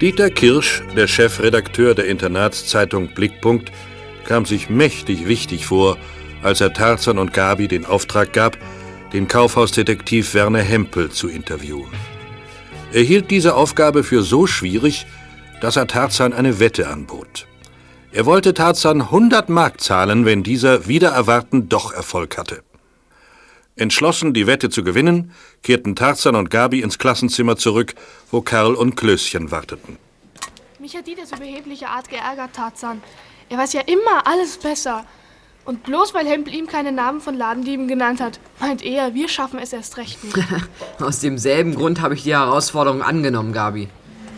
Dieter Kirsch, der Chefredakteur der Internatszeitung Blickpunkt, kam sich mächtig wichtig vor, als er Tarzan und Gabi den Auftrag gab, den Kaufhausdetektiv Werner Hempel zu interviewen. Er hielt diese Aufgabe für so schwierig, dass er Tarzan eine Wette anbot. Er wollte Tarzan 100 Mark zahlen, wenn dieser wieder erwarten doch Erfolg hatte. Entschlossen, die Wette zu gewinnen, kehrten Tarzan und Gabi ins Klassenzimmer zurück, wo Karl und Klößchen warteten. Mich hat Dieters überhebliche Art geärgert, Tarzan. Er weiß ja immer alles besser. Und bloß weil Hempel ihm keine Namen von Ladendieben genannt hat, meint er, wir schaffen es erst recht nicht. Aus demselben Grund habe ich die Herausforderung angenommen, Gabi.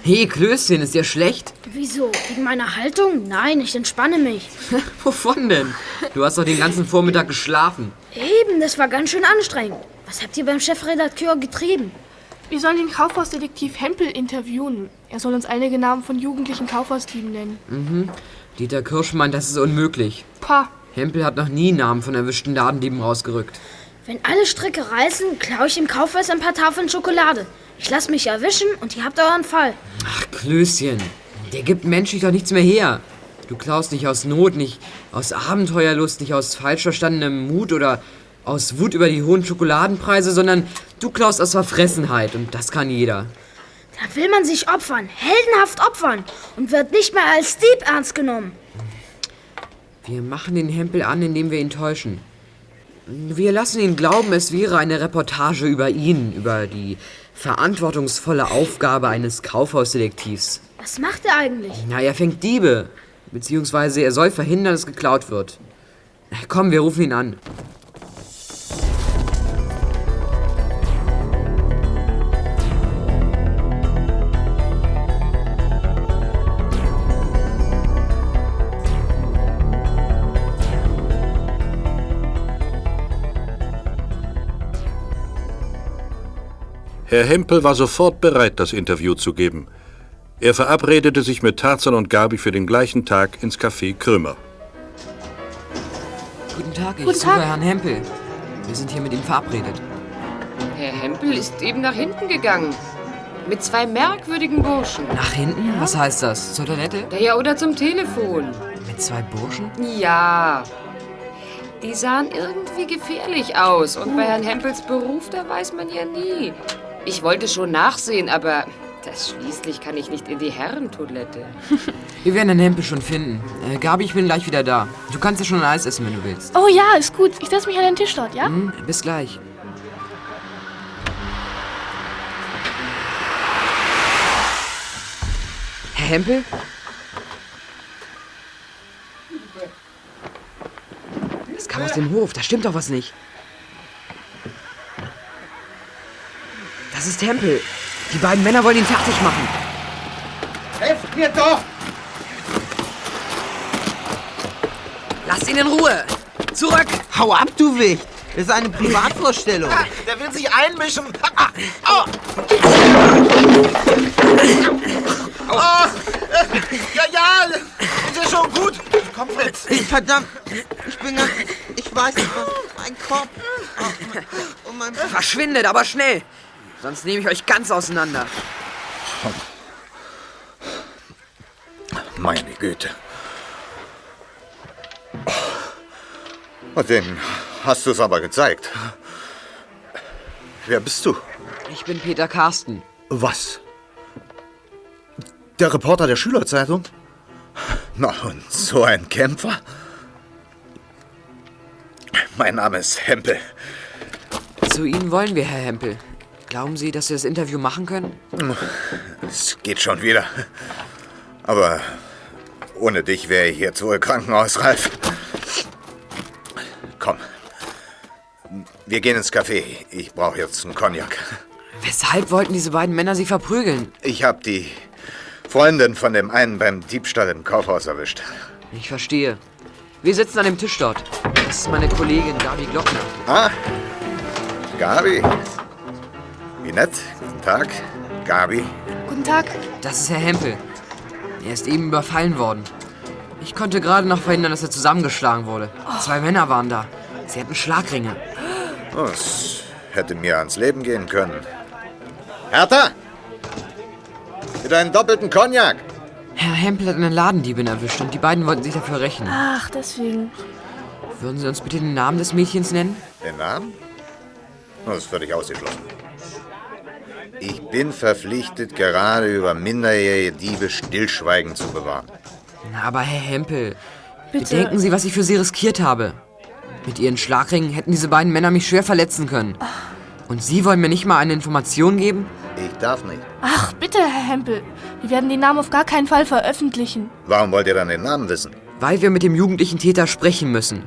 Hey, Klößchen, ist dir schlecht? Wieso? Wegen meiner Haltung? Nein, ich entspanne mich. Wovon denn? Du hast doch den ganzen Vormittag geschlafen. Eben, das war ganz schön anstrengend. Was habt ihr beim Chefredakteur getrieben? Wir sollen den Kaufhausdetektiv Hempel interviewen. Er soll uns einige Namen von jugendlichen Kaufhausdieben nennen. Mhm. Dieter Kirsch meint, das ist unmöglich. Pah, Hempel hat noch nie Namen von erwischten Ladendieben rausgerückt. Wenn alle Stricke reißen, klaue ich im Kaufhaus ein paar Tafeln Schokolade. Ich lasse mich erwischen und ihr habt euren Fall. Ach, Klößchen, der gibt menschlich doch nichts mehr her. Du klaust nicht aus Not, nicht aus Abenteuerlust, nicht aus falsch verstandenem Mut oder aus Wut über die hohen Schokoladenpreise, sondern du klaust aus Verfressenheit und das kann jeder. Da will man sich opfern, heldenhaft opfern und wird nicht mehr als Dieb ernst genommen. Wir machen den Hempel an, indem wir ihn täuschen. Wir lassen ihn glauben, es wäre eine Reportage über ihn, über die verantwortungsvolle Aufgabe eines Kaufhausdetektivs. Was macht er eigentlich? Na, er fängt Diebe. Beziehungsweise er soll verhindern, dass geklaut wird. Komm, wir rufen ihn an. Herr Hempel war sofort bereit, das Interview zu geben. Er verabredete sich mit Tarzan und Gabi für den gleichen Tag ins Café Krümmer. Guten Tag, ich Guten suche Tag. Herrn Hempel. Wir sind hier mit ihm verabredet. Herr Hempel ist eben nach hinten gegangen. Mit zwei merkwürdigen Burschen. Nach hinten? Was heißt das? Zur Toilette? Ja, oder zum Telefon. Mit zwei Burschen? Ja. Die sahen irgendwie gefährlich aus. Und bei Herrn Hempels Beruf, da weiß man ja nie. Ich wollte schon nachsehen, aber das schließlich kann ich nicht in die Herrentoilette. Wir werden Herrn Hempel schon finden. Äh, Gabi, ich bin gleich wieder da. Du kannst ja schon ein Eis essen, wenn du willst. Oh ja, ist gut. Ich setze mich an den Tisch dort, ja? Hm, bis gleich. Herr Hempel? Das kam aus dem Hof, da stimmt doch was nicht. Das ist Hempel. Die beiden Männer wollen ihn fertig machen. Helft mir doch! Lasst ihn in Ruhe. Zurück. Hau ab, du Wicht! Das ist eine Privatvorstellung. Der will sich einmischen. Ah, ah, oh. Oh, ja, ja, ist ja schon gut. Komm, Fritz. Verdammt, ich bin ganz... Ich weiß nicht, was... Mein Kopf... Oh, und mein... Verschwindet, aber schnell. Sonst nehme ich euch ganz auseinander. Meine Güte. Und dem hast du es aber gezeigt. Wer bist du? Ich bin Peter Carsten. Was? Der Reporter der Schülerzeitung? Na, und so ein Kämpfer? Mein Name ist Hempel. Zu Ihnen wollen wir, Herr Hempel. Glauben Sie, dass Sie das Interview machen können? Es geht schon wieder. Aber ohne dich wäre ich jetzt wohl krankenhausreif. Komm. Wir gehen ins Café. Ich brauche jetzt einen Cognac. Weshalb wollten diese beiden Männer Sie verprügeln? Ich habe die Freundin von dem einen beim Diebstahl im Kaufhaus erwischt. Ich verstehe. Wir sitzen an dem Tisch dort. Das ist meine Kollegin Gabi Glockner. Ah, Gabi. Wie nett. Guten Tag. Gabi. Guten Tag. Das ist Herr Hempel. Er ist eben überfallen worden. Ich konnte gerade noch verhindern, dass er zusammengeschlagen wurde. Zwei Männer waren da. Sie hatten Schlagringe. Oh, es hätte mir ans Leben gehen können. Hertha! Mit einem doppelten Cognac. Herr Hempel hat eine Ladendiebin erwischt und die beiden wollten sich dafür rächen. Ach, deswegen. Würden Sie uns bitte den Namen des Mädchens nennen? Den Namen? Das ist völlig ausgeschlossen. Ich bin verpflichtet, gerade über minderjährige Diebe Stillschweigen zu bewahren. Na, aber Herr Hempel, Bitte. bedenken Sie, was ich für Sie riskiert habe. Mit Ihren Schlagringen hätten diese beiden Männer mich schwer verletzen können. Und Sie wollen mir nicht mal eine Information geben? Ich darf nicht. Ach, bitte, Herr Hempel. Wir werden den Namen auf gar keinen Fall veröffentlichen. Warum wollt ihr dann den Namen wissen? Weil wir mit dem jugendlichen Täter sprechen müssen.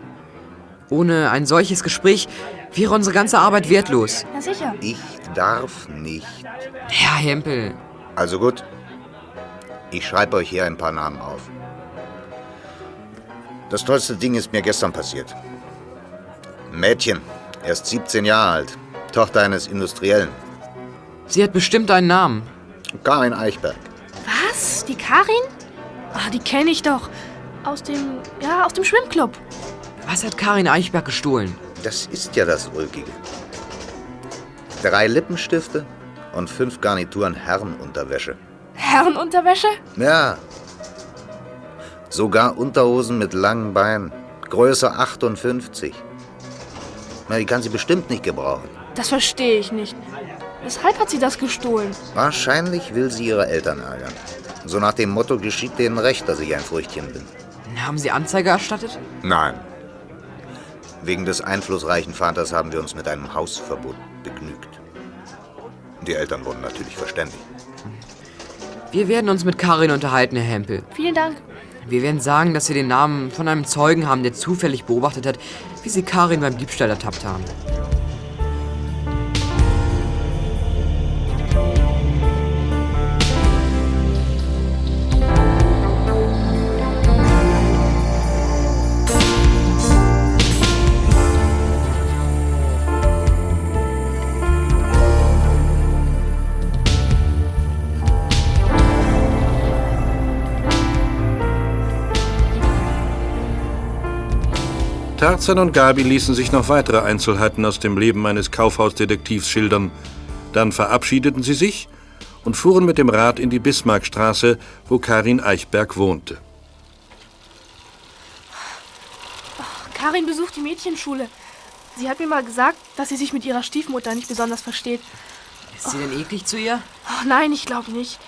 Ohne ein solches Gespräch wäre unsere ganze Arbeit wertlos. Na sicher. Ich darf nicht. Herr Hempel, Also gut. Ich schreibe euch hier ein paar Namen auf. Das tollste Ding ist mir gestern passiert. Mädchen, erst 17 Jahre alt, Tochter eines Industriellen, sie hat bestimmt einen Namen. Karin Eichberg. Was? Die Karin? Ah, die kenne ich doch. Aus dem, ja, aus dem Schwimmclub. Was hat Karin Eichberg gestohlen? Das ist ja das Ulkige. Drei Lippenstifte und fünf Garnituren Herrenunterwäsche. Herrenunterwäsche? Ja. Sogar Unterhosen mit langen Beinen. Größe 58. Na, die kann sie bestimmt nicht gebrauchen. Das verstehe ich nicht. Weshalb hat sie das gestohlen? Wahrscheinlich will sie ihre Eltern ärgern. So nach dem Motto geschieht denen recht, dass ich ein Früchtchen bin. Haben Sie Anzeige erstattet? Nein. Wegen des einflussreichen Vaters haben wir uns mit einem Hausverbot begnügt. Die Eltern wurden natürlich verständigt. Wir werden uns mit Karin unterhalten, Herr Hempel. Vielen Dank. Wir werden sagen, dass Sie den Namen von einem Zeugen haben, der zufällig beobachtet hat, wie Sie Karin beim Diebstahl ertappt haben. Tarzan und Gabi ließen sich noch weitere Einzelheiten aus dem Leben eines Kaufhausdetektivs schildern. Dann verabschiedeten sie sich und fuhren mit dem Rad in die Bismarckstraße, wo Karin Eichberg wohnte. Karin besucht die Mädchenschule. Sie hat mir mal gesagt, dass sie sich mit ihrer Stiefmutter nicht besonders versteht. Ist sie denn eklig zu ihr? Oh, nein, ich glaube nicht.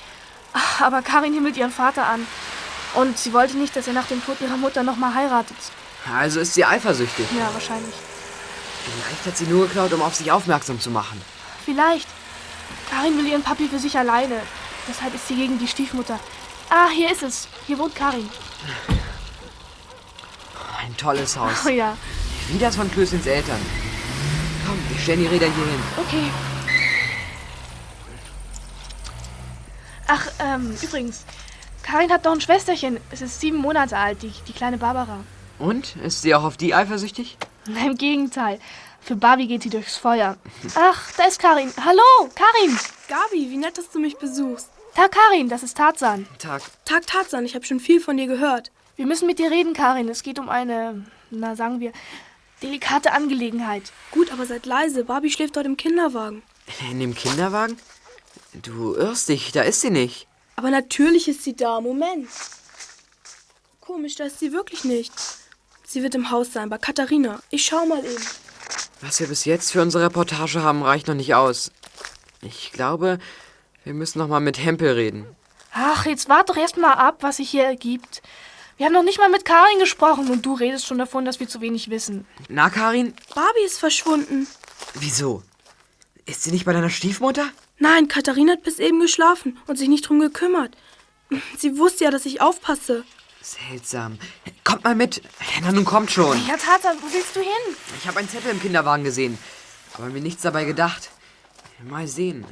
Aber Karin himmelt ihren Vater an. Und sie wollte nicht, dass er nach dem Tod ihrer Mutter nochmal heiratet. Also ist sie eifersüchtig. Ja, wahrscheinlich. Vielleicht hat sie nur geklaut, um auf sich aufmerksam zu machen. Vielleicht. Karin will ihren Papi für sich alleine. Deshalb ist sie gegen die Stiefmutter. Ah, hier ist es. Hier wohnt Karin. Ein tolles Haus. Oh ja. Wie das von Klößens Eltern. Komm, wir stellen die Räder hier hin. Okay. Ach, ähm, übrigens. Karin hat doch ein Schwesterchen. Es ist sieben Monate alt, die, die kleine Barbara. Und? Ist sie auch auf die eifersüchtig? Nein, Im Gegenteil. Für Barbie geht sie durchs Feuer. Ach, da ist Karin. Hallo, Karin. Gabi, wie nett, dass du mich besuchst. Tag, Karin, das ist Tarzan. Tag. Tag Tarzan, ich habe schon viel von dir gehört. Wir müssen mit dir reden, Karin. Es geht um eine, na sagen wir, delikate Angelegenheit. Gut, aber seid leise. Barbie schläft dort im Kinderwagen. In dem Kinderwagen? Du irrst dich, da ist sie nicht. Aber natürlich ist sie da. Moment. Komisch, da ist sie wirklich nicht. Sie wird im Haus sein, bei Katharina. Ich schau mal eben. Was wir bis jetzt für unsere Reportage haben, reicht noch nicht aus. Ich glaube, wir müssen noch mal mit Hempel reden. Ach, jetzt wart doch erst mal ab, was sich hier ergibt. Wir haben noch nicht mal mit Karin gesprochen und du redest schon davon, dass wir zu wenig wissen. Na, Karin? Barbie ist verschwunden. Wieso? Ist sie nicht bei deiner Stiefmutter? Nein, Katharina hat bis eben geschlafen und sich nicht drum gekümmert. Sie wusste ja, dass ich aufpasse. Seltsam. Kommt mal mit. Na, nun kommt schon. Ja, Tarzan, wo willst du hin? Ich habe einen Zettel im Kinderwagen gesehen, aber mir nichts dabei gedacht. Mal sehen.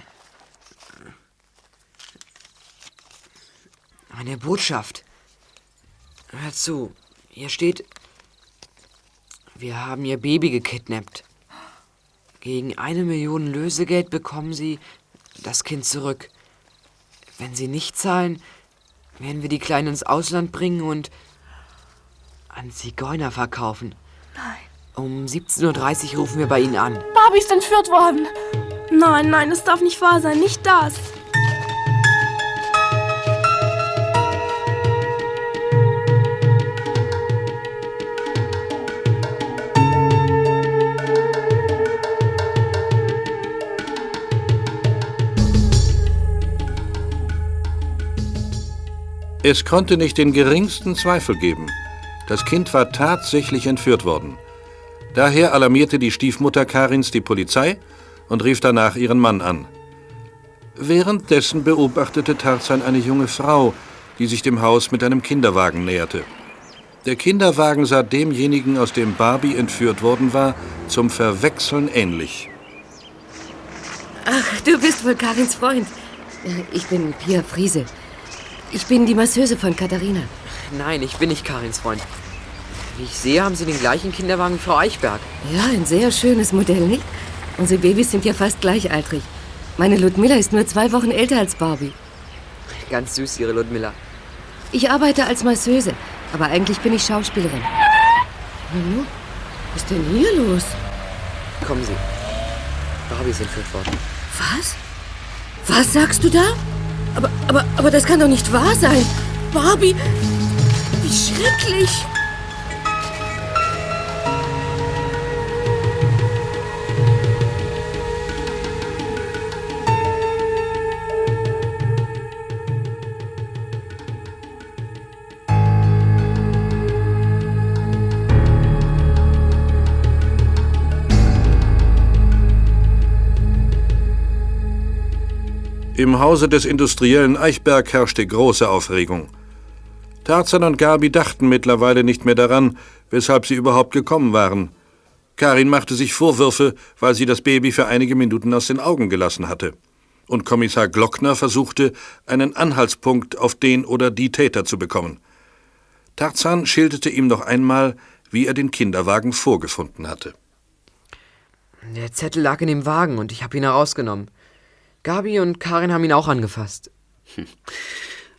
Eine Botschaft. Hör zu. Hier steht, wir haben ihr Baby gekidnappt. Gegen eine Million Lösegeld bekommen sie das Kind zurück. Wenn sie nicht zahlen, werden wir die Kleine ins Ausland bringen und an Zigeuner verkaufen. Nein. Um 17.30 Uhr rufen wir bei Ihnen an. Barbie ist entführt worden. Nein, nein, es darf nicht wahr sein. Nicht das. Es konnte nicht den geringsten Zweifel geben. Das Kind war tatsächlich entführt worden. Daher alarmierte die Stiefmutter Karins die Polizei und rief danach ihren Mann an. Währenddessen beobachtete Tarzan eine junge Frau, die sich dem Haus mit einem Kinderwagen näherte. Der Kinderwagen sah demjenigen, aus dem Barbie entführt worden war, zum Verwechseln ähnlich. Ach, du bist wohl Karins Freund. Ich bin Pia Friese. Ich bin die Masseuse von Katharina. Nein, ich bin nicht Karins Freund. Wie ich sehe, haben Sie den gleichen Kinderwagen wie Frau Eichberg. Ja, ein sehr schönes Modell, nicht? Unsere Babys sind ja fast gleichaltrig. Meine Ludmilla ist nur zwei Wochen älter als Barbie. Ganz süß, Ihre Ludmilla. Ich arbeite als Masseuse, aber eigentlich bin ich Schauspielerin. Nanu, was ist denn hier los? Kommen Sie. Barbie entführt worden. Was? Was sagst du da? Aber, aber, aber das kann doch nicht wahr sein. Barbie, wie schrecklich. Im Hause des Industriellen Eichberg herrschte große Aufregung. Tarzan und Gabi dachten mittlerweile nicht mehr daran, weshalb sie überhaupt gekommen waren. Karin machte sich Vorwürfe, weil sie das Baby für einige Minuten aus den Augen gelassen hatte. Und Kommissar Glockner versuchte, einen Anhaltspunkt auf den oder die Täter zu bekommen. Tarzan schilderte ihm noch einmal, wie er den Kinderwagen vorgefunden hatte. Der Zettel lag in dem Wagen und ich habe ihn herausgenommen. Gabi und Karin haben ihn auch angefasst.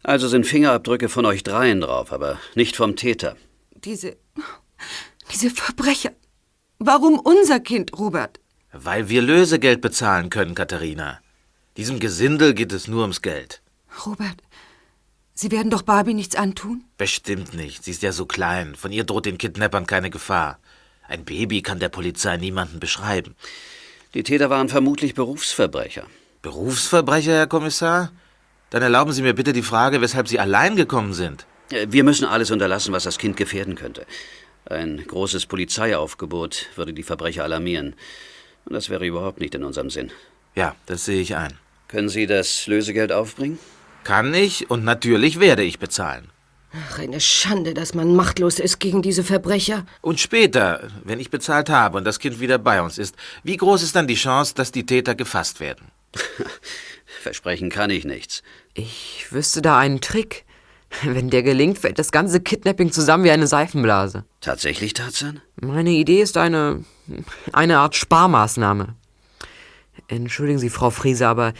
Also sind Fingerabdrücke von euch dreien drauf, aber nicht vom Täter. Diese. Diese Verbrecher. Warum unser Kind, Robert? Weil wir Lösegeld bezahlen können, Katharina. Diesem Gesindel geht es nur ums Geld. Robert, Sie werden doch Barbie nichts antun? Bestimmt nicht. Sie ist ja so klein. Von ihr droht den Kidnappern keine Gefahr. Ein Baby kann der Polizei niemanden beschreiben. Die Täter waren vermutlich Berufsverbrecher. Berufsverbrecher, Herr Kommissar? Dann erlauben Sie mir bitte die Frage, weshalb Sie allein gekommen sind. Äh, Wir müssen alles unterlassen, was das Kind gefährden könnte. Ein großes Polizeiaufgebot würde die Verbrecher alarmieren. Und das wäre überhaupt nicht in unserem Sinn. Ja, das sehe ich ein. Können Sie das Lösegeld aufbringen? Kann ich und natürlich werde ich bezahlen. Ach, eine Schande, dass man machtlos ist gegen diese Verbrecher. Und später, wenn ich bezahlt habe und das Kind wieder bei uns ist, wie groß ist dann die Chance, dass die Täter gefasst werden? Versprechen kann ich nichts. Ich wüsste da einen Trick. Wenn der gelingt, fällt das ganze Kidnapping zusammen wie eine Seifenblase. Tatsächlich, Tarzan? Meine Idee ist eine. eine Art Sparmaßnahme. Entschuldigen Sie, Frau Friese, aber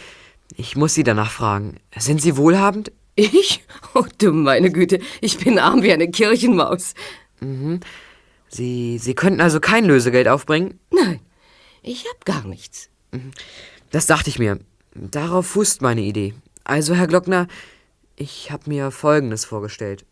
ich muss Sie danach fragen. Sind Sie wohlhabend? Ich? Oh, du meine Güte, ich bin arm wie eine Kirchenmaus. Mhm. Sie, Sie könnten also kein Lösegeld aufbringen? Nein, ich hab gar nichts. Das dachte ich mir. Darauf fußt meine Idee. Also, Herr Glockner, ich habe mir Folgendes vorgestellt.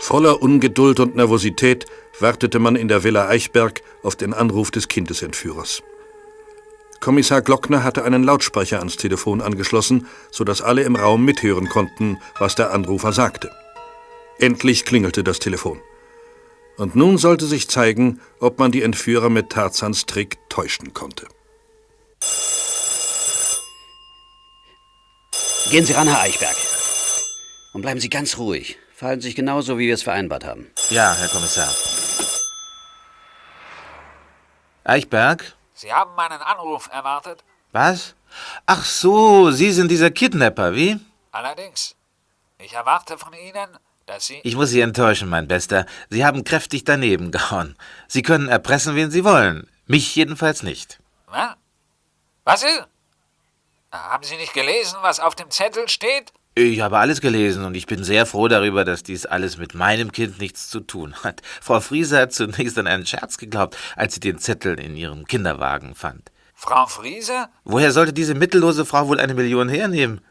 Voller Ungeduld und Nervosität wartete man in der Villa Eichberg auf den Anruf des Kindesentführers. Kommissar Glockner hatte einen Lautsprecher ans Telefon angeschlossen, sodass alle im Raum mithören konnten, was der Anrufer sagte. Endlich klingelte das Telefon. Und nun sollte sich zeigen, ob man die Entführer mit Tarzans Trick täuschen konnte. Gehen Sie ran, Herr Eichberg. Und bleiben Sie ganz ruhig. Verhalten Sie sich genauso, wie wir es vereinbart haben. Ja, Herr Kommissar. Eichberg? Sie haben meinen Anruf erwartet? Was? Ach so, Sie sind dieser Kidnapper, wie? Allerdings. Ich erwarte von Ihnen, dass Sie. Ich muss Sie enttäuschen, mein Bester. Sie haben kräftig daneben gehauen. Sie können erpressen, wen Sie wollen. Mich jedenfalls nicht. Was? Was ist? Haben Sie nicht gelesen, was auf dem Zettel steht? Ich habe alles gelesen und ich bin sehr froh darüber, dass dies alles mit meinem Kind nichts zu tun hat. Frau Friese hat zunächst an einen Scherz geglaubt, als sie den Zettel in ihrem Kinderwagen fand. Frau Friese? Woher sollte diese mittellose Frau wohl eine Million hernehmen?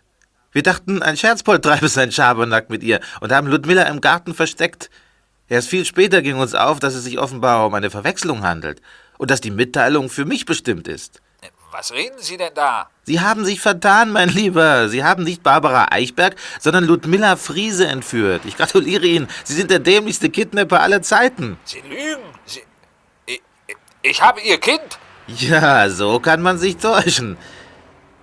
Wir dachten, ein Scherzbold treibe seinen Schabernack mit ihr und haben Ludmilla im Garten versteckt. Erst viel später ging uns auf, dass es sich offenbar um eine Verwechslung handelt und dass die Mitteilung für mich bestimmt ist. Was reden Sie denn da? Sie haben sich vertan, mein Lieber. Sie haben nicht Barbara Eichberg, sondern Ludmilla Friese entführt. Ich gratuliere Ihnen. Sie sind der dämlichste Kidnapper aller Zeiten. Sie lügen. Sie, ich, ich habe Ihr Kind. Ja, so kann man sich täuschen.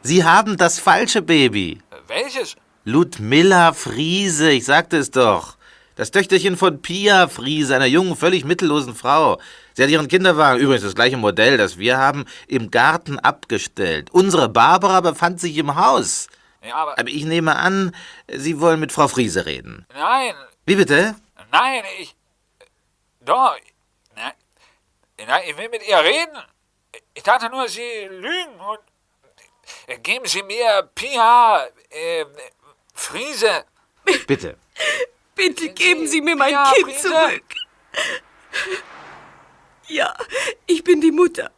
Sie haben das falsche Baby. Welches? Ludmilla Friese, ich sagte es doch. Das Töchterchen von Pia Friese, einer jungen, völlig mittellosen Frau. Sie hat ihren Kinderwagen, übrigens das gleiche Modell, das wir haben, im Garten abgestellt. Unsere Barbara befand sich im Haus. Ja, aber, aber ich nehme an, Sie wollen mit Frau Friese reden. Nein. Wie bitte? Nein, ich. Doch. Nein, nein ich will mit ihr reden. Ich dachte nur, Sie lügen und. Geben Sie mir Pia äh, Friese. Bitte. Bitte geben Sie mir mein Pia Kind zurück. Ja, ich bin die Mutter.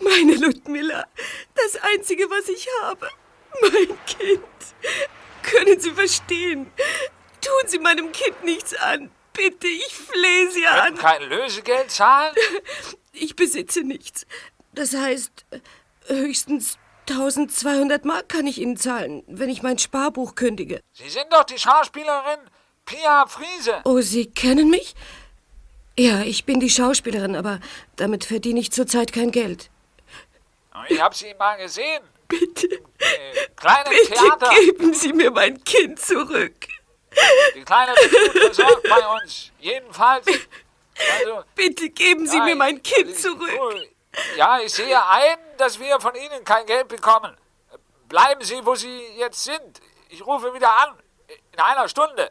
Meine Ludmilla. Das Einzige, was ich habe. Mein Kind. Können Sie verstehen? Tun Sie meinem Kind nichts an. Bitte, ich flehe Sie Können an. kein Lösegeld zahlen? Ich besitze nichts. Das heißt, höchstens 1200 Mark kann ich Ihnen zahlen, wenn ich mein Sparbuch kündige. Sie sind doch die Schauspielerin Pia Friese. Oh, Sie kennen mich? Ja, ich bin die Schauspielerin, aber damit verdiene ich zurzeit kein Geld. Ich habe Sie mal gesehen. Bitte. Äh, kleinen Bitte Theater. geben Sie mir mein Kind zurück. Die Kleine wird gut versorgt bei uns. Jedenfalls. Also, Bitte geben Sie Ja, mir mein ich- Kind zurück. ja, ich sehe ein, dass wir von Ihnen kein Geld bekommen. Bleiben Sie, wo Sie jetzt sind. Ich rufe wieder an. In einer Stunde.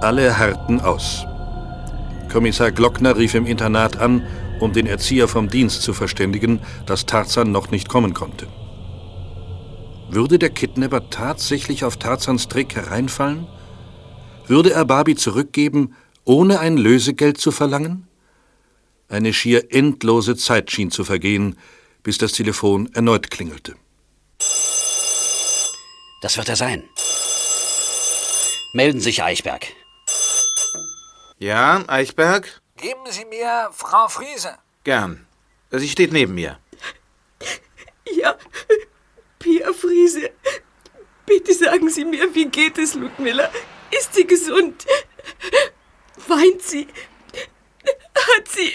Alle harrten aus. Kommissar Glockner rief im Internat an, um den Erzieher vom Dienst zu verständigen, dass Tarzan noch nicht kommen konnte. Würde der Kidnapper tatsächlich auf Tarzans Trick hereinfallen? Würde er Barbie zurückgeben, ohne ein Lösegeld zu verlangen? Eine schier endlose Zeit schien zu vergehen, bis das Telefon erneut klingelte. Das wird er sein. Melden sich, Eichberg. Ja, Eichberg? Geben Sie mir Frau Friese. Gern. Sie steht neben mir. Ja, Pia Friese. Bitte sagen Sie mir, wie geht es, Ludmilla? Ist sie gesund? Weint sie? Hat sie...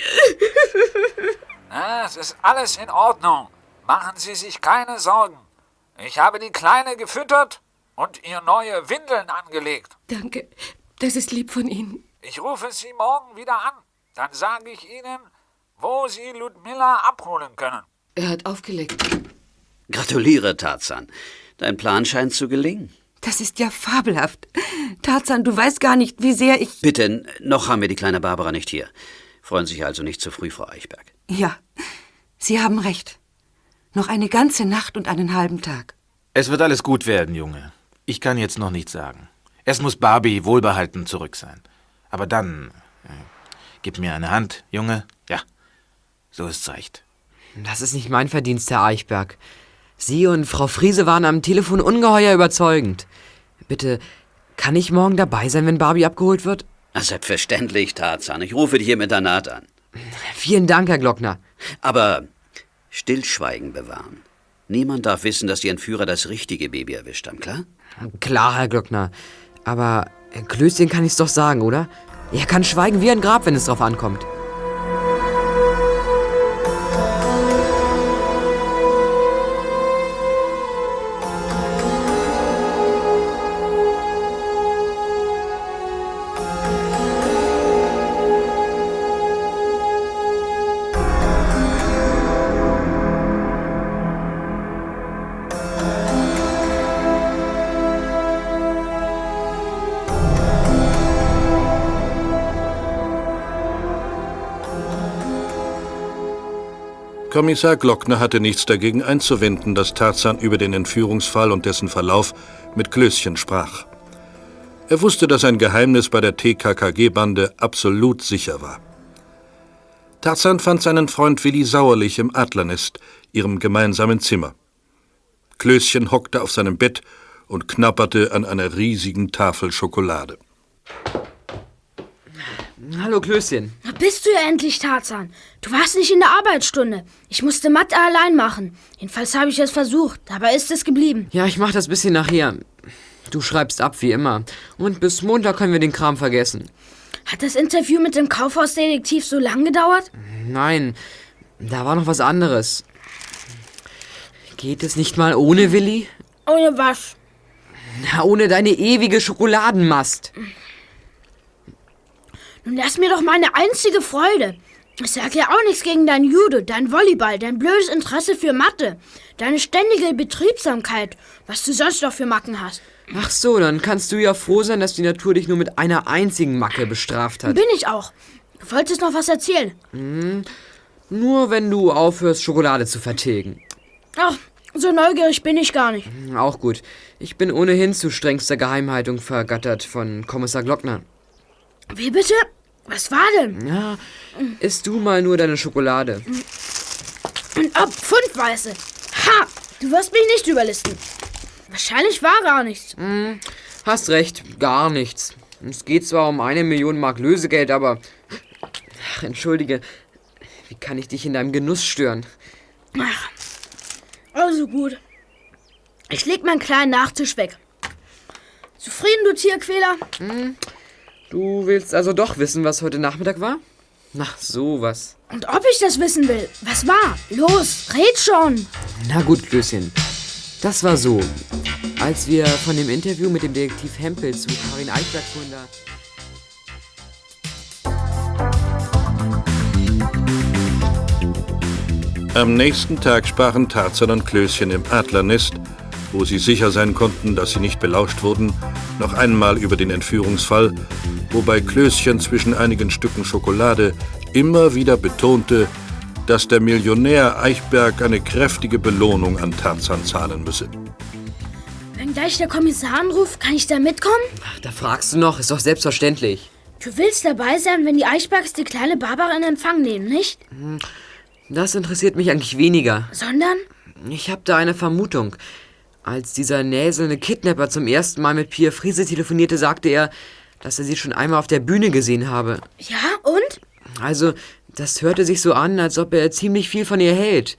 Na, es ist alles in Ordnung. Machen Sie sich keine Sorgen. Ich habe die Kleine gefüttert und ihr neue Windeln angelegt. Danke, das ist lieb von Ihnen. Ich rufe Sie morgen wieder an. Dann sage ich Ihnen, wo Sie Ludmilla abholen können. Er hat aufgelegt. Gratuliere, Tarzan. Dein Plan scheint zu gelingen. Das ist ja fabelhaft. Tarzan, du weißt gar nicht, wie sehr ich... Bitte, noch haben wir die kleine Barbara nicht hier. Freuen Sie sich also nicht zu früh, Frau Eichberg. Ja, Sie haben recht. Noch eine ganze Nacht und einen halben Tag. Es wird alles gut werden, Junge. Ich kann jetzt noch nichts sagen. Erst muss Barbie wohlbehalten zurück sein. Aber dann. Äh, gib mir eine Hand, Junge. Ja, so ist's recht. Das ist nicht mein Verdienst, Herr Eichberg. Sie und Frau Friese waren am Telefon ungeheuer überzeugend. Bitte, kann ich morgen dabei sein, wenn Barbie abgeholt wird? Selbstverständlich, Tarzan. Ich rufe dich im Internat an. Vielen Dank, Herr Glockner. Aber Stillschweigen bewahren. Niemand darf wissen, dass die Entführer das richtige Baby erwischt haben, klar? Klar, Herr Glockner. Aber Klößchen kann ich's doch sagen, oder? Er kann schweigen wie ein Grab, wenn es drauf ankommt. Kommissar Glockner hatte nichts dagegen einzuwenden, dass Tarzan über den Entführungsfall und dessen Verlauf mit Klößchen sprach. Er wusste, dass ein Geheimnis bei der TKKG-Bande absolut sicher war. Tarzan fand seinen Freund Willi Sauerlich im Adlernest, ihrem gemeinsamen Zimmer. Klößchen hockte auf seinem Bett und knabberte an einer riesigen Tafel Schokolade. Hallo Klößchen. Na bist du ja endlich, Tarzan. Du warst nicht in der Arbeitsstunde. Ich musste Mathe allein machen. Jedenfalls habe ich es versucht. Dabei ist es geblieben. Ja, ich mach das bisschen nachher. Du schreibst ab wie immer. Und bis Montag können wir den Kram vergessen. Hat das Interview mit dem Kaufhausdetektiv so lang gedauert? Nein, da war noch was anderes. Geht es nicht mal ohne Willi? Ohne was? Na, ohne deine ewige Schokoladenmast. Nun lass mir doch meine einzige Freude. Ich sag ja auch nichts gegen dein Judo, dein Volleyball, dein blödes Interesse für Mathe, deine ständige Betriebsamkeit, was du sonst noch für Macken hast. Ach so, dann kannst du ja froh sein, dass die Natur dich nur mit einer einzigen Macke bestraft hat. Bin ich auch. Du wolltest noch was erzählen. Hm, nur wenn du aufhörst, Schokolade zu vertilgen. Ach, so neugierig bin ich gar nicht. Hm, Auch gut. Ich bin ohnehin zu strengster Geheimhaltung vergattert von Kommissar Glockner. Wie bitte? Was war denn? Ja, isst du mal nur deine Schokolade. Und ab Pfundweise. Ha! Du wirst mich nicht überlisten. Wahrscheinlich war gar nichts. Hm, hast recht, gar nichts. Es geht zwar um eine Million Mark Lösegeld, aber. Ach, entschuldige. Wie kann ich dich in deinem Genuss stören? Ach, also gut. Ich leg meinen kleinen Nachtisch weg. Zufrieden, du Tierquäler? Hm, du willst also doch wissen, was heute Nachmittag war? Na, sowas. Und ob ich das wissen will? Was war? Los, red schon. Na gut, Klößchen. Das war so. Als wir von dem Interview mit dem Detektiv Hempel zu Karin Eichberg fuhren, da... Am nächsten Tag sprachen Tarzan und Klößchen im Adlernest, wo sie sicher sein konnten, dass sie nicht belauscht wurden, noch einmal über den Entführungsfall, wobei Klößchen zwischen einigen Stücken Schokolade immer wieder betonte, dass der Millionär Eichberg eine kräftige Belohnung an Tarzan zahlen müsse. Wenn gleich der Kommissar anruft, kann ich da mitkommen? Ach, da fragst du noch, ist doch selbstverständlich. Du willst dabei sein, wenn die Eichbergs die kleine Barbara in Empfang nehmen, nicht? Hm, Das interessiert mich eigentlich weniger. Sondern? Ich habe da eine Vermutung. Als dieser näselnde Kidnapper zum ersten Mal mit Pia Friese telefonierte, sagte er, dass er sie schon einmal auf der Bühne gesehen habe. Ja, und? Also, das hörte sich so an, als ob er ziemlich viel von ihr hält.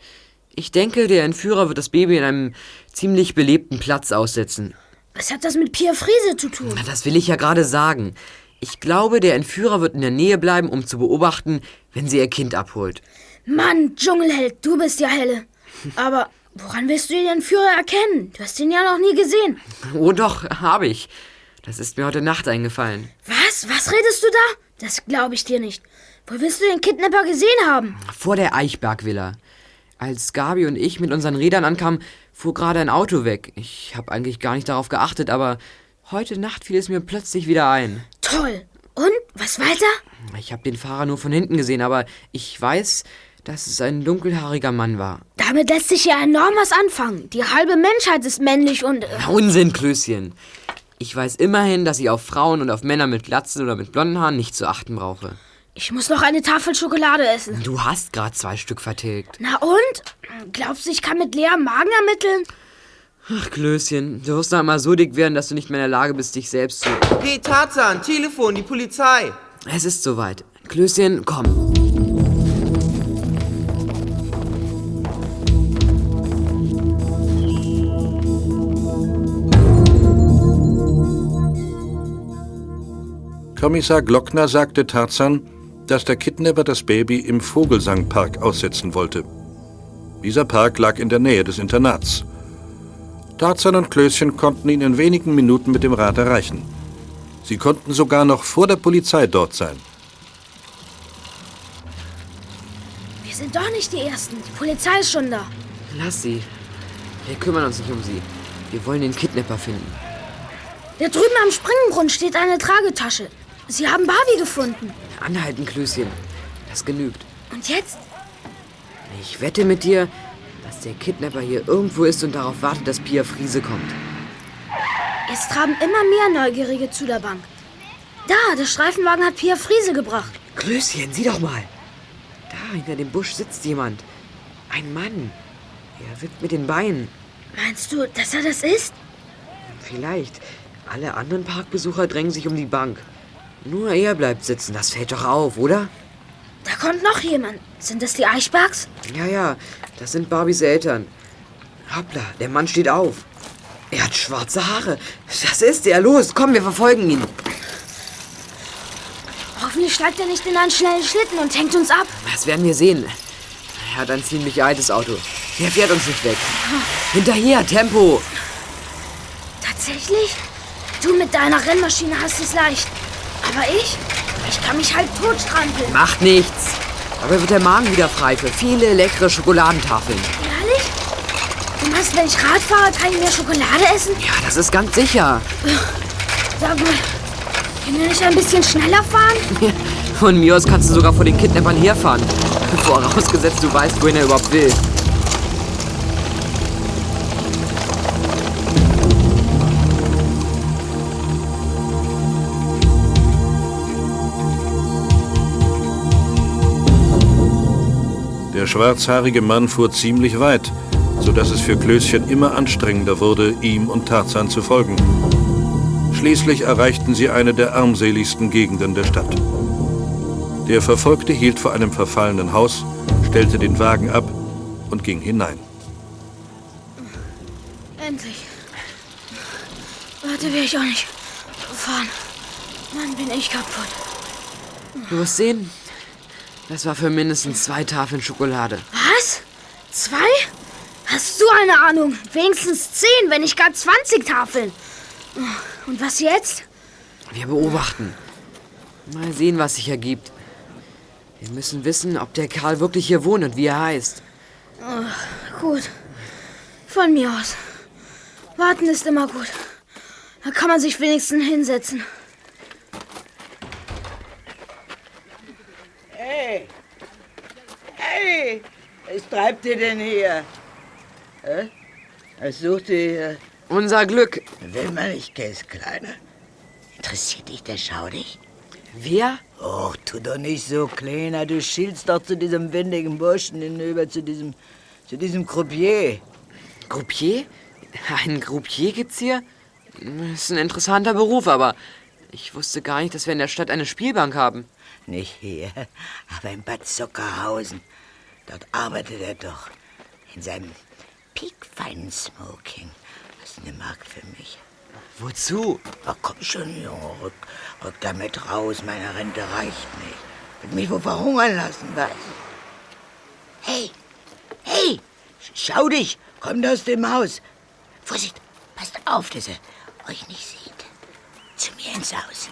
Ich denke, der Entführer wird das Baby in einem ziemlich belebten Platz aussetzen. Was hat das mit Pia Friese zu tun? Na, das will ich ja gerade sagen. Ich glaube, der Entführer wird in der Nähe bleiben, um zu beobachten, wenn sie ihr Kind abholt. Mann, Dschungelheld, du bist ja helle. Aber woran willst du den Entführer erkennen? Du hast ihn ja noch nie gesehen. Oh doch, habe ich. Das ist mir heute Nacht eingefallen. Was? Was redest du da? Das glaube ich dir nicht. Wo willst du den Kidnapper gesehen haben? Vor der Eichberg-Villa. Als Gabi und ich mit unseren Rädern ankamen, fuhr gerade ein Auto weg. Ich habe eigentlich gar nicht darauf geachtet, aber heute Nacht fiel es mir plötzlich wieder ein. Toll. Und? Was weiter? Ich habe den Fahrer nur von hinten gesehen, aber ich weiß, dass es ein dunkelhaariger Mann war. Damit lässt sich ja enorm was anfangen. Die halbe Menschheit ist männlich und... Äh, Na, Unsinn, Klößchen. Ich weiß immerhin, dass ich auf Frauen und auf Männer mit Glatzen oder mit blonden Haaren nicht zu achten brauche. ich muss noch eine Tafel Schokolade essen. Du hast gerade zwei Stück vertilgt. Na und? Glaubst du, ich kann mit leerem Magen ermitteln? Ach, Klößchen, du wirst noch einmal so dick werden, dass du nicht mehr in der Lage bist, dich selbst zu... Hey, Tarzan, Telefon, die Polizei. Es ist soweit. Klößchen, komm. Kommissar Glockner sagte Tarzan, dass der Kidnapper das Baby im Vogelsangpark aussetzen wollte. Dieser Park lag in der Nähe des Internats. Tarzan und Klößchen konnten ihn in wenigen Minuten mit dem Rad erreichen. Sie konnten sogar noch vor der Polizei dort sein. Wir sind doch nicht die Ersten. Die Polizei ist schon da. Lass sie. Wir kümmern uns nicht um sie. Wir wollen den Kidnapper finden. Da drüben am Springbrunnen steht eine Tragetasche. Sie haben Barbie gefunden. Anhalten, Klößchen. Das genügt. Und jetzt? Ich wette mit dir, dass der Kidnapper hier irgendwo ist und darauf wartet, dass Pia Friese kommt. Es traben immer mehr Neugierige zu der Bank. Da, der Streifenwagen hat Pia Friese gebracht. Klößchen, sieh doch mal. Da hinter dem Busch sitzt jemand. Ein Mann. Er wippt mit den Beinen. Meinst du, dass er das ist? Vielleicht. Alle anderen Parkbesucher drängen sich um die Bank. Nur er bleibt sitzen. Das fällt doch auf, oder? Da kommt noch jemand. Sind das die Eichbergs? Ja, ja. Das sind Barbies Eltern. Hoppla, der Mann steht auf. Er hat schwarze Haare. Das ist er. Los, komm, wir verfolgen ihn. Hoffentlich steigt er nicht in einen schnellen Schlitten und hängt uns ab. Das werden wir sehen. Er hat ein ziemlich altes Auto. Der fährt uns nicht weg. Hinterher, Tempo. Tatsächlich? Du mit deiner Rennmaschine hast es leicht. Aber ich? Ich kann mich halt totstrampeln. Macht nichts. Aber wird der Magen wieder frei für viele leckere Schokoladentafeln. Ehrlich? Du meinst, wenn ich Rad fahre, kann ich mehr Schokolade essen? Ja, das ist ganz sicher. Sag mal, können wir nicht ein bisschen schneller fahren? Von mir aus kannst du sogar vor den Kidnappern herfahren. Vorausgesetzt, du weißt, wohin er überhaupt will. Schwarzhaarige Mann fuhr ziemlich weit, sodass es für Klößchen immer anstrengender wurde, ihm und Tarzan zu folgen. Schließlich erreichten sie eine der armseligsten Gegenden der Stadt. Der Verfolgte hielt vor einem verfallenen Haus, stellte den Wagen ab und ging hinein. Endlich. Warte, will ich auch nicht fahren. Mann, bin ich kaputt. Du wirst sehen, das war für mindestens zwei Tafeln Schokolade. Was? Zwei? Hast du eine Ahnung? Wenigstens zehn, wenn nicht gar 20 Tafeln. Und was jetzt? Wir beobachten. Mal sehen, was sich ergibt. Wir müssen wissen, ob der Karl wirklich hier wohnt und wie er heißt. Oh, gut. Von mir aus. Warten ist immer gut. Da kann man sich wenigstens hinsetzen. Hey! Hey! Was treibt ihr denn hier? Hä? Was sucht ihr hier? Unser Glück. Will man nicht, Käse, Kleiner. Interessiert dich der Schaudig? Wer? Och, tu doch nicht so, Kleiner. Du schielst doch zu diesem windigen Burschen hinüber, zu diesem, zu diesem Croupier. Croupier? Einen Croupier gibt's hier? Das ist ein interessanter Beruf, aber ich wusste gar nicht, dass wir in der Stadt eine Spielbank haben. Nicht hier, aber in Bad Zuckerhausen. Dort arbeitet er doch. In seinem piekfeinen Smoking. Das ist eine Mark für mich. Wozu? Ach komm schon, Junge, rück, rück damit raus. Meine Rente reicht nicht. Will mich wohl verhungern lassen, was? Hey, hey, schau dich, kommt aus dem Haus. Vorsicht, passt auf, dass er euch nicht sieht. Zu mir ins Haus.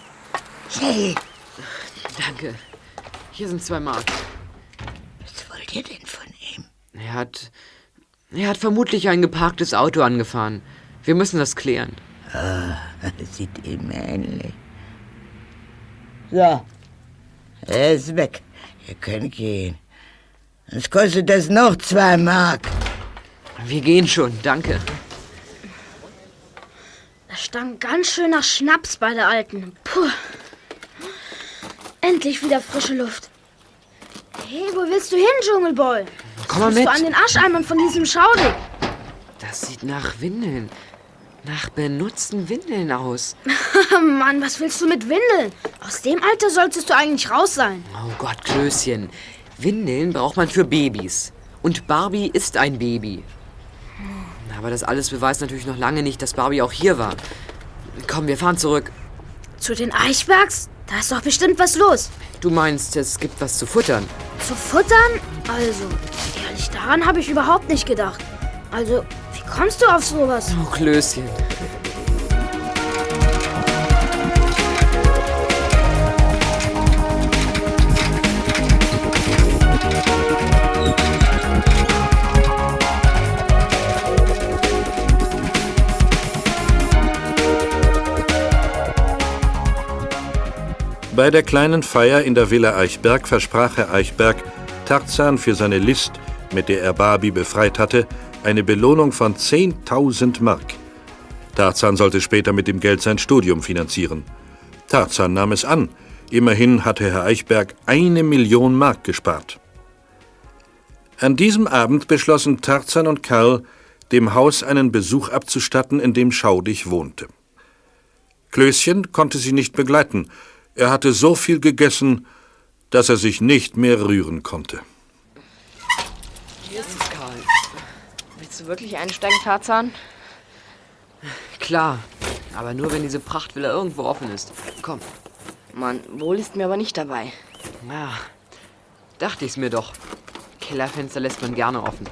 Schnell. Danke. Hier sind zwei Mark. Was wollt ihr denn von ihm? Er hat. Er hat vermutlich ein geparktes Auto angefahren. Wir müssen das klären. Ah, sieht ihm ähnlich. So, er ist weg. Ihr könnt gehen. Es kostet das noch zwei Mark. Wir gehen schon, danke. Das stank ganz schön nach Schnaps bei der Alten. Puh. Endlich wieder frische Luft. Hey, wo willst du hin, Dschungelboy? Komm mal mit. du an den Ascheimern von diesem Schaudig. Das sieht nach Windeln. Nach benutzten Windeln aus. Mann, was willst du mit Windeln? Aus dem Alter solltest du eigentlich raus sein. Oh Gott, Klößchen. Windeln braucht man für Babys. Und Barbie ist ein Baby. Aber das alles beweist natürlich noch lange nicht, dass Barbie auch hier war. Komm, wir fahren zurück. Zu den Eichbergs? Da ist doch bestimmt was los. Du meinst, es gibt was zu futtern? Zu futtern? Also, ehrlich, daran habe ich überhaupt nicht gedacht. Also, wie kommst du auf sowas? Oh, Klößchen. Bei der kleinen Feier in der Villa Eichberg versprach Herr Eichberg, Tarzan für seine List mit der er Barbie befreit hatte, eine Belohnung von 10.000 Mark. Tarzan sollte später mit dem Geld sein Studium finanzieren. Tarzan nahm es an. Immerhin hatte Herr Eichberg eine Million Mark gespart. An diesem Abend beschlossen Tarzan und Karl, dem Haus einen Besuch abzustatten, in dem Schaudig wohnte. Klößchen konnte sie nicht begleiten. Er hatte so viel gegessen, dass er sich nicht mehr rühren konnte. Hier ist es, Karl. Willst du wirklich einsteigen, Tarzan? Klar, aber nur wenn diese Prachtvilla irgendwo offen ist. Komm. Mann, wohl ist mir aber nicht dabei. Ja, dachte ich's mir doch. Kellerfenster lässt man gerne offen.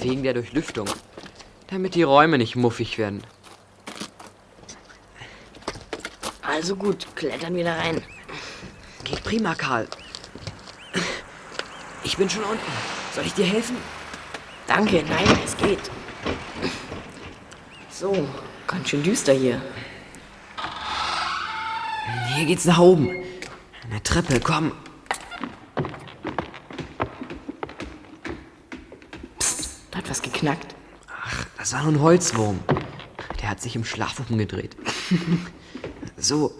Wegen der Durchlüftung. Damit die Räume nicht muffig werden. Also gut, klettern wir da rein. Geht prima, Karl. Ich bin schon unten. Soll ich dir helfen? Danke, nein, es geht. So, ganz schön düster hier. Hier geht's nach oben. Eine Treppe, komm. Da hat was geknackt. Ach, das war nur ein Holzwurm. Der hat sich im Schlaf umgedreht. so.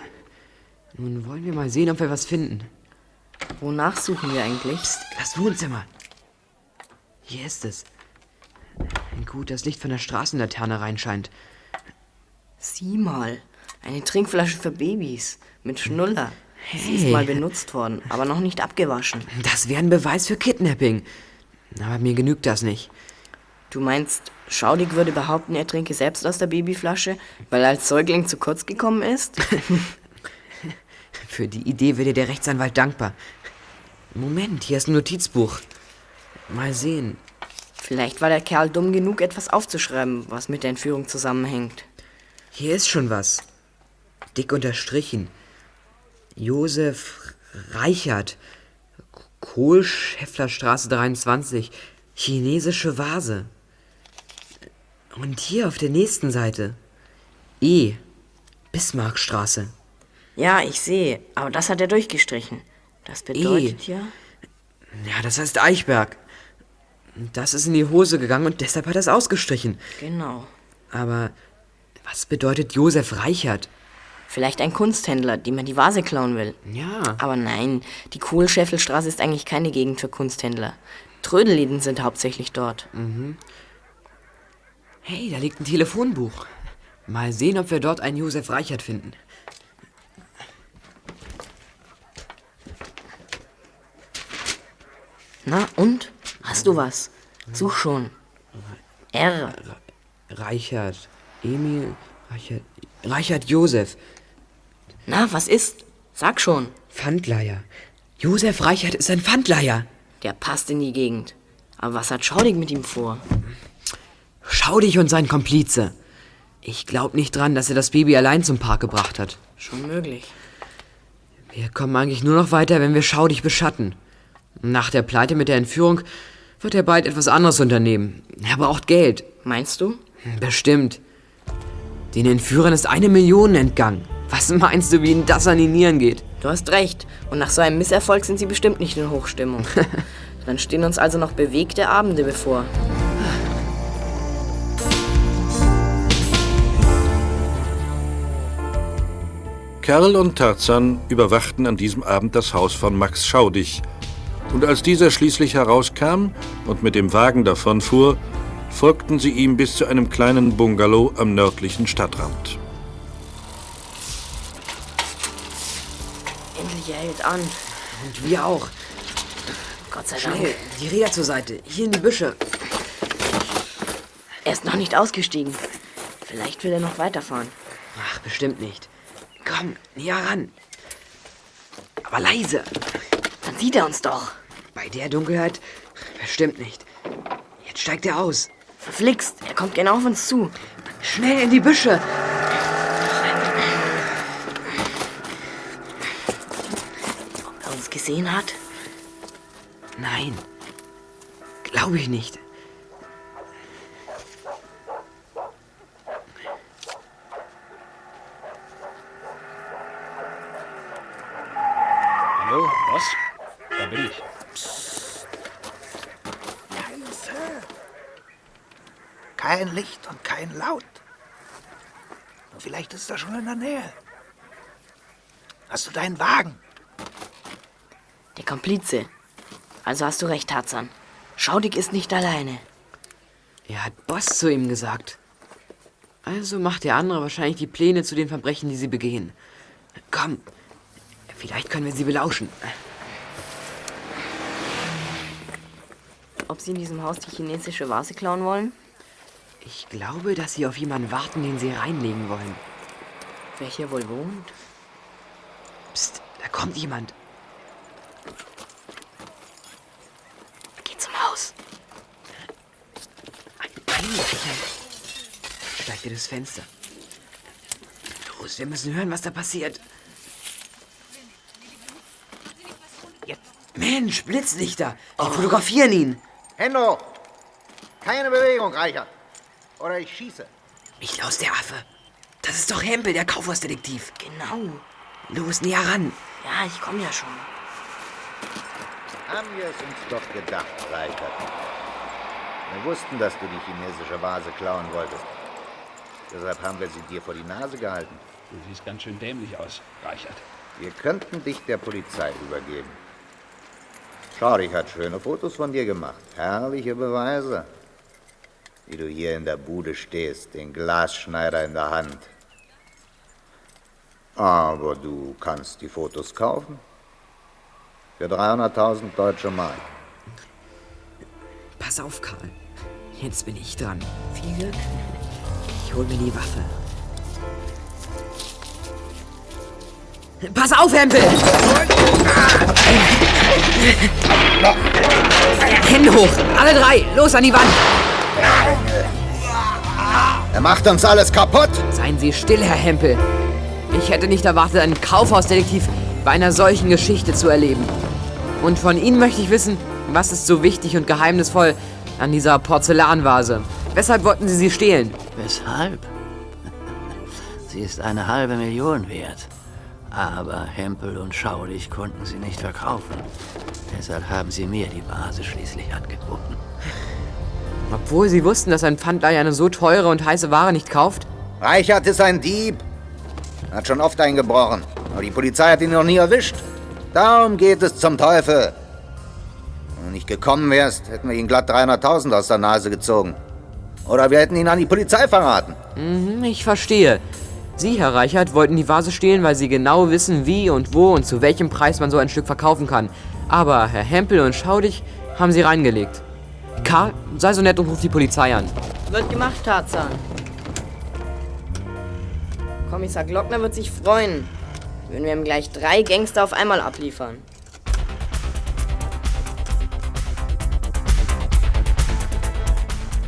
Nun wollen wir mal sehen, ob wir was finden. Wonach suchen wir eigentlich? Psst, das Wohnzimmer. Hier ist es. Ein gut, das Licht von der Straßenlaterne reinscheint. Sieh mal, eine Trinkflasche für Babys mit Schnuller. Sie ist Hey. mal benutzt worden, aber noch nicht abgewaschen. Das wäre ein Beweis für Kidnapping. Aber mir genügt das nicht. Du meinst, Schaudig würde behaupten, er trinke selbst aus der Babyflasche, weil er als Säugling zu kurz gekommen ist? Für die Idee wäre der Rechtsanwalt dankbar. Moment, hier ist ein Notizbuch. Mal sehen. Vielleicht war der Kerl dumm genug, etwas aufzuschreiben, was mit der Entführung zusammenhängt. Hier ist schon was. Dick unterstrichen. Josef Reichert. Kohlschäfflerstraße 23. Chinesische Vase. Und hier auf der nächsten Seite. E. Bismarckstraße. Ja, ich sehe, aber das hat er durchgestrichen. Das bedeutet ja. Ja, das heißt Eichberg. Das ist in die Hose gegangen und deshalb hat er es ausgestrichen. Genau. Aber was bedeutet Josef Reichert? Vielleicht ein Kunsthändler, dem er die Vase klauen will. Ja. Aber nein, die Kohlschäffelstraße ist eigentlich keine Gegend für Kunsthändler. Trödelläden sind hauptsächlich dort. Mhm. Hey, da liegt ein Telefonbuch. Mal sehen, ob wir dort einen Josef Reichert finden. Na und? Hast du was? Such schon. R. Reichert. Emil. Reichert. Reichert Josef. Na, was ist? Sag schon. Pfandleiher. Josef Reichert ist ein Pfandleiher. Der passt in die Gegend. Aber was hat Schaudig mit ihm vor? Schau dich und sein Komplize. Ich glaub nicht dran, dass er das Baby allein zum Park gebracht hat. Schon möglich. Wir kommen eigentlich nur noch weiter, wenn wir Schaudig beschatten. Nach der Pleite mit der Entführung wird er bald etwas anderes unternehmen. Er braucht Geld. Meinst du? Bestimmt. Den Entführern ist eine Million entgangen. Was meinst du, wie ihnen das an die Nieren geht? Du hast recht. Und nach so einem Misserfolg sind sie bestimmt nicht in Hochstimmung. Dann stehen uns also noch bewegte Abende bevor. Kerl und Tarzan überwachten an diesem Abend das Haus von Max Schaudig. Und als dieser schließlich herauskam und mit dem Wagen davonfuhr, folgten sie ihm bis zu einem kleinen Bungalow am nördlichen Stadtrand. Endlich, er hält an. Und wir auch. Gott sei Dank. Schnell, die Räder zur Seite. Hier in die Büsche. Er ist noch nicht ausgestiegen. Vielleicht will er noch weiterfahren. Ach, bestimmt nicht. Komm, näher ran. Aber leise. Dann sieht er uns doch. Bei der Dunkelheit bestimmt nicht. Jetzt steigt er aus. Verflixt, er kommt genau auf uns zu. Schnell in die Büsche. Ob er uns gesehen hat? Nein. Glaube ich nicht. Hallo, was? Da bin ich. Kein Licht und kein Laut. Und vielleicht ist er schon in der Nähe. Hast du deinen Wagen? Der Komplize. Also hast du recht, Tarzan. Schaudig ist nicht alleine. Er hat Boss zu ihm gesagt. Also macht der andere wahrscheinlich die Pläne zu den Verbrechen, die sie begehen. Komm, vielleicht können wir sie belauschen. Ob sie in diesem Haus die chinesische Vase klauen wollen? Ich glaube, dass sie auf jemanden warten, den sie reinlegen wollen. Wer hier wohl wohnt? Psst, da kommt jemand. Geh zum Haus. Einbrecher. Steigt ihr das Fenster. Los, wir müssen hören, was da passiert. Mensch, Blitzlichter. Die fotografieren ihn. Hände hoch! Keine Bewegung, Reichert. Oder ich schieße. Miklaus, der Affe. Das ist doch Hempel, der Kaufhausdetektiv. Genau. Los, näher ran. Ja, ich komme ja schon. Haben wir es uns doch gedacht, Reichert. Wir wussten, dass du die chinesische Vase klauen wolltest. Deshalb haben wir sie dir vor die Nase gehalten. Du siehst ganz schön dämlich aus, Reichert. Wir könnten dich der Polizei übergeben. Schaurig hat schöne Fotos von dir gemacht. Herrliche Beweise. Wie du hier in der Bude stehst, den Glasschneider in der Hand. Aber du kannst die Fotos kaufen. Für 300.000 deutsche Mark. Pass auf, Karl. Jetzt bin ich dran. Viel Glück. Ich hol mir die Waffe. Pass auf, Hempel! Hände hoch! Alle drei! Los an die Wand! Er macht uns alles kaputt! Seien Sie still, Herr Hempel. Ich hätte nicht erwartet, einen Kaufhausdetektiv bei einer solchen Geschichte zu erleben. Und von Ihnen möchte ich wissen, was ist so wichtig und geheimnisvoll an dieser Porzellanvase? Weshalb wollten Sie sie stehlen? Weshalb? Sie ist eine halbe Million wert. Aber Hempel und Schaudig konnten sie nicht verkaufen. Deshalb haben sie mir die Vase schließlich angeboten. Obwohl Sie wussten, dass ein Pfandleiher eine so teure und heiße Ware nicht kauft? Reichert ist ein Dieb. Er hat schon oft eingebrochen. Aber die Polizei hat ihn noch nie erwischt. Darum geht es zum Teufel. Wenn du nicht gekommen wärst, hätten wir ihn glatt 300.000 aus der Nase gezogen. Oder wir hätten ihn an die Polizei verraten. Mhm, ich verstehe. Sie, Herr Reichert, wollten die Vase stehlen, weil Sie genau wissen, wie und wo und zu welchem Preis man so ein Stück verkaufen kann. Aber Herr Hempel und Schaudig haben Sie reingelegt. Karl, sei so nett und ruf die Polizei an. Wird gemacht, Tarzan. Kommissar Glockner wird sich freuen, wenn wir ihm gleich drei Gangster auf einmal abliefern.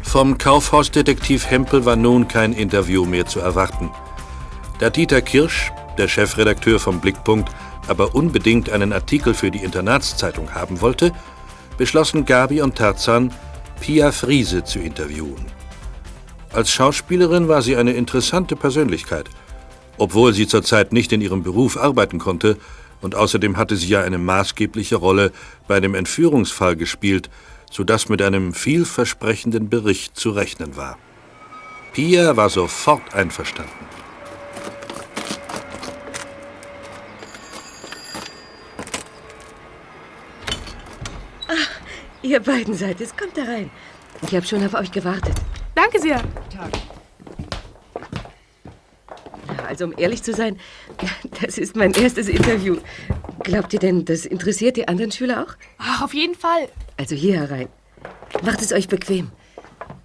Vom Kaufhausdetektiv Hempel war nun kein Interview mehr zu erwarten. Da Dieter Kirsch, der Chefredakteur vom Blickpunkt, aber unbedingt einen Artikel für die Internatszeitung haben wollte, beschlossen Gabi und Tarzan, Pia Friese zu interviewen. Als Schauspielerin war sie eine interessante Persönlichkeit, obwohl sie zurzeit nicht in ihrem Beruf arbeiten konnte und außerdem hatte sie ja eine maßgebliche Rolle bei dem Entführungsfall gespielt, sodass mit einem vielversprechenden Bericht zu rechnen war. Pia war sofort einverstanden. Ihr beiden seid es. Kommt da rein. Ich habe schon auf euch gewartet. Danke sehr. Also, um ehrlich zu sein, das ist mein erstes Interview. Glaubt ihr denn, das interessiert die anderen Schüler auch? Ach, auf jeden Fall. Also hier herein. Macht es euch bequem.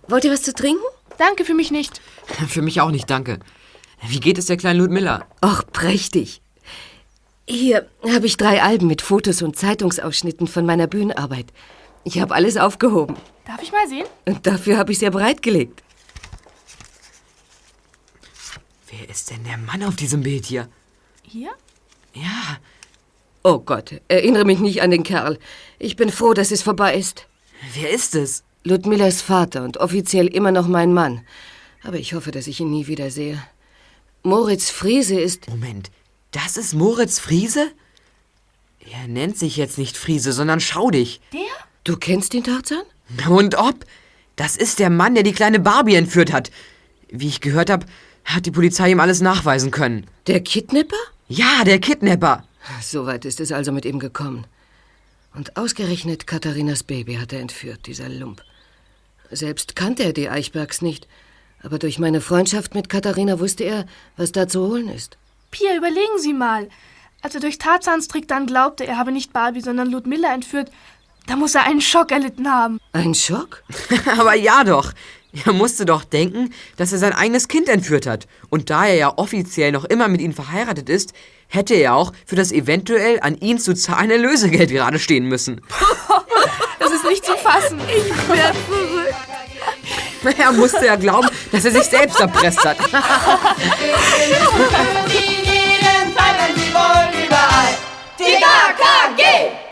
Wollt ihr was zu trinken? Danke, für mich nicht. Für mich auch nicht, danke. Wie geht es der kleinen Ludmilla? Och, prächtig. Hier habe ich drei Alben mit Fotos und Zeitungsausschnitten von meiner Bühnenarbeit. Ich habe alles aufgehoben. Darf ich mal sehen? Und dafür habe ich sehr bereitgelegt. Wer ist denn der Mann auf diesem Bild hier? Hier? Ja. Oh Gott, erinnere mich nicht an den Kerl. Ich bin froh, dass es vorbei ist. Wer ist es? Ludmillas Vater und offiziell immer noch mein Mann. Aber ich hoffe, dass ich ihn nie wiedersehe. Moritz Friese ist. Moment, das ist Moritz Friese? Er nennt sich jetzt nicht Friese, sondern Schaudig. Der? Du kennst ihn, Tarzan? Und ob? Das ist der Mann, der die kleine Barbie entführt hat. Wie ich gehört habe, hat die Polizei ihm alles nachweisen können. Der Kidnapper? Ja, der Kidnapper. Soweit ist es also mit ihm gekommen. Und ausgerechnet Katharinas Baby hat er entführt, dieser Lump. Selbst kannte er die Eichbergs nicht. Aber durch meine Freundschaft mit Katharina wusste er, was da zu holen ist. Pia, überlegen Sie mal. Als er durch Tarzans Trick dann glaubte, er habe nicht Barbie, sondern Ludmilla entführt, da muss er einen Schock erlitten haben. Einen Schock? Aber ja doch. Er musste doch denken, dass er sein eigenes Kind entführt hat. Und da er ja offiziell noch immer mit ihm verheiratet ist, hätte er auch für das eventuell an ihn zu zahlende Lösegeld gerade stehen müssen. das ist nicht zu fassen. Ich werde verrückt. Er musste ja glauben, dass er sich selbst erpresst hat. Die KKG!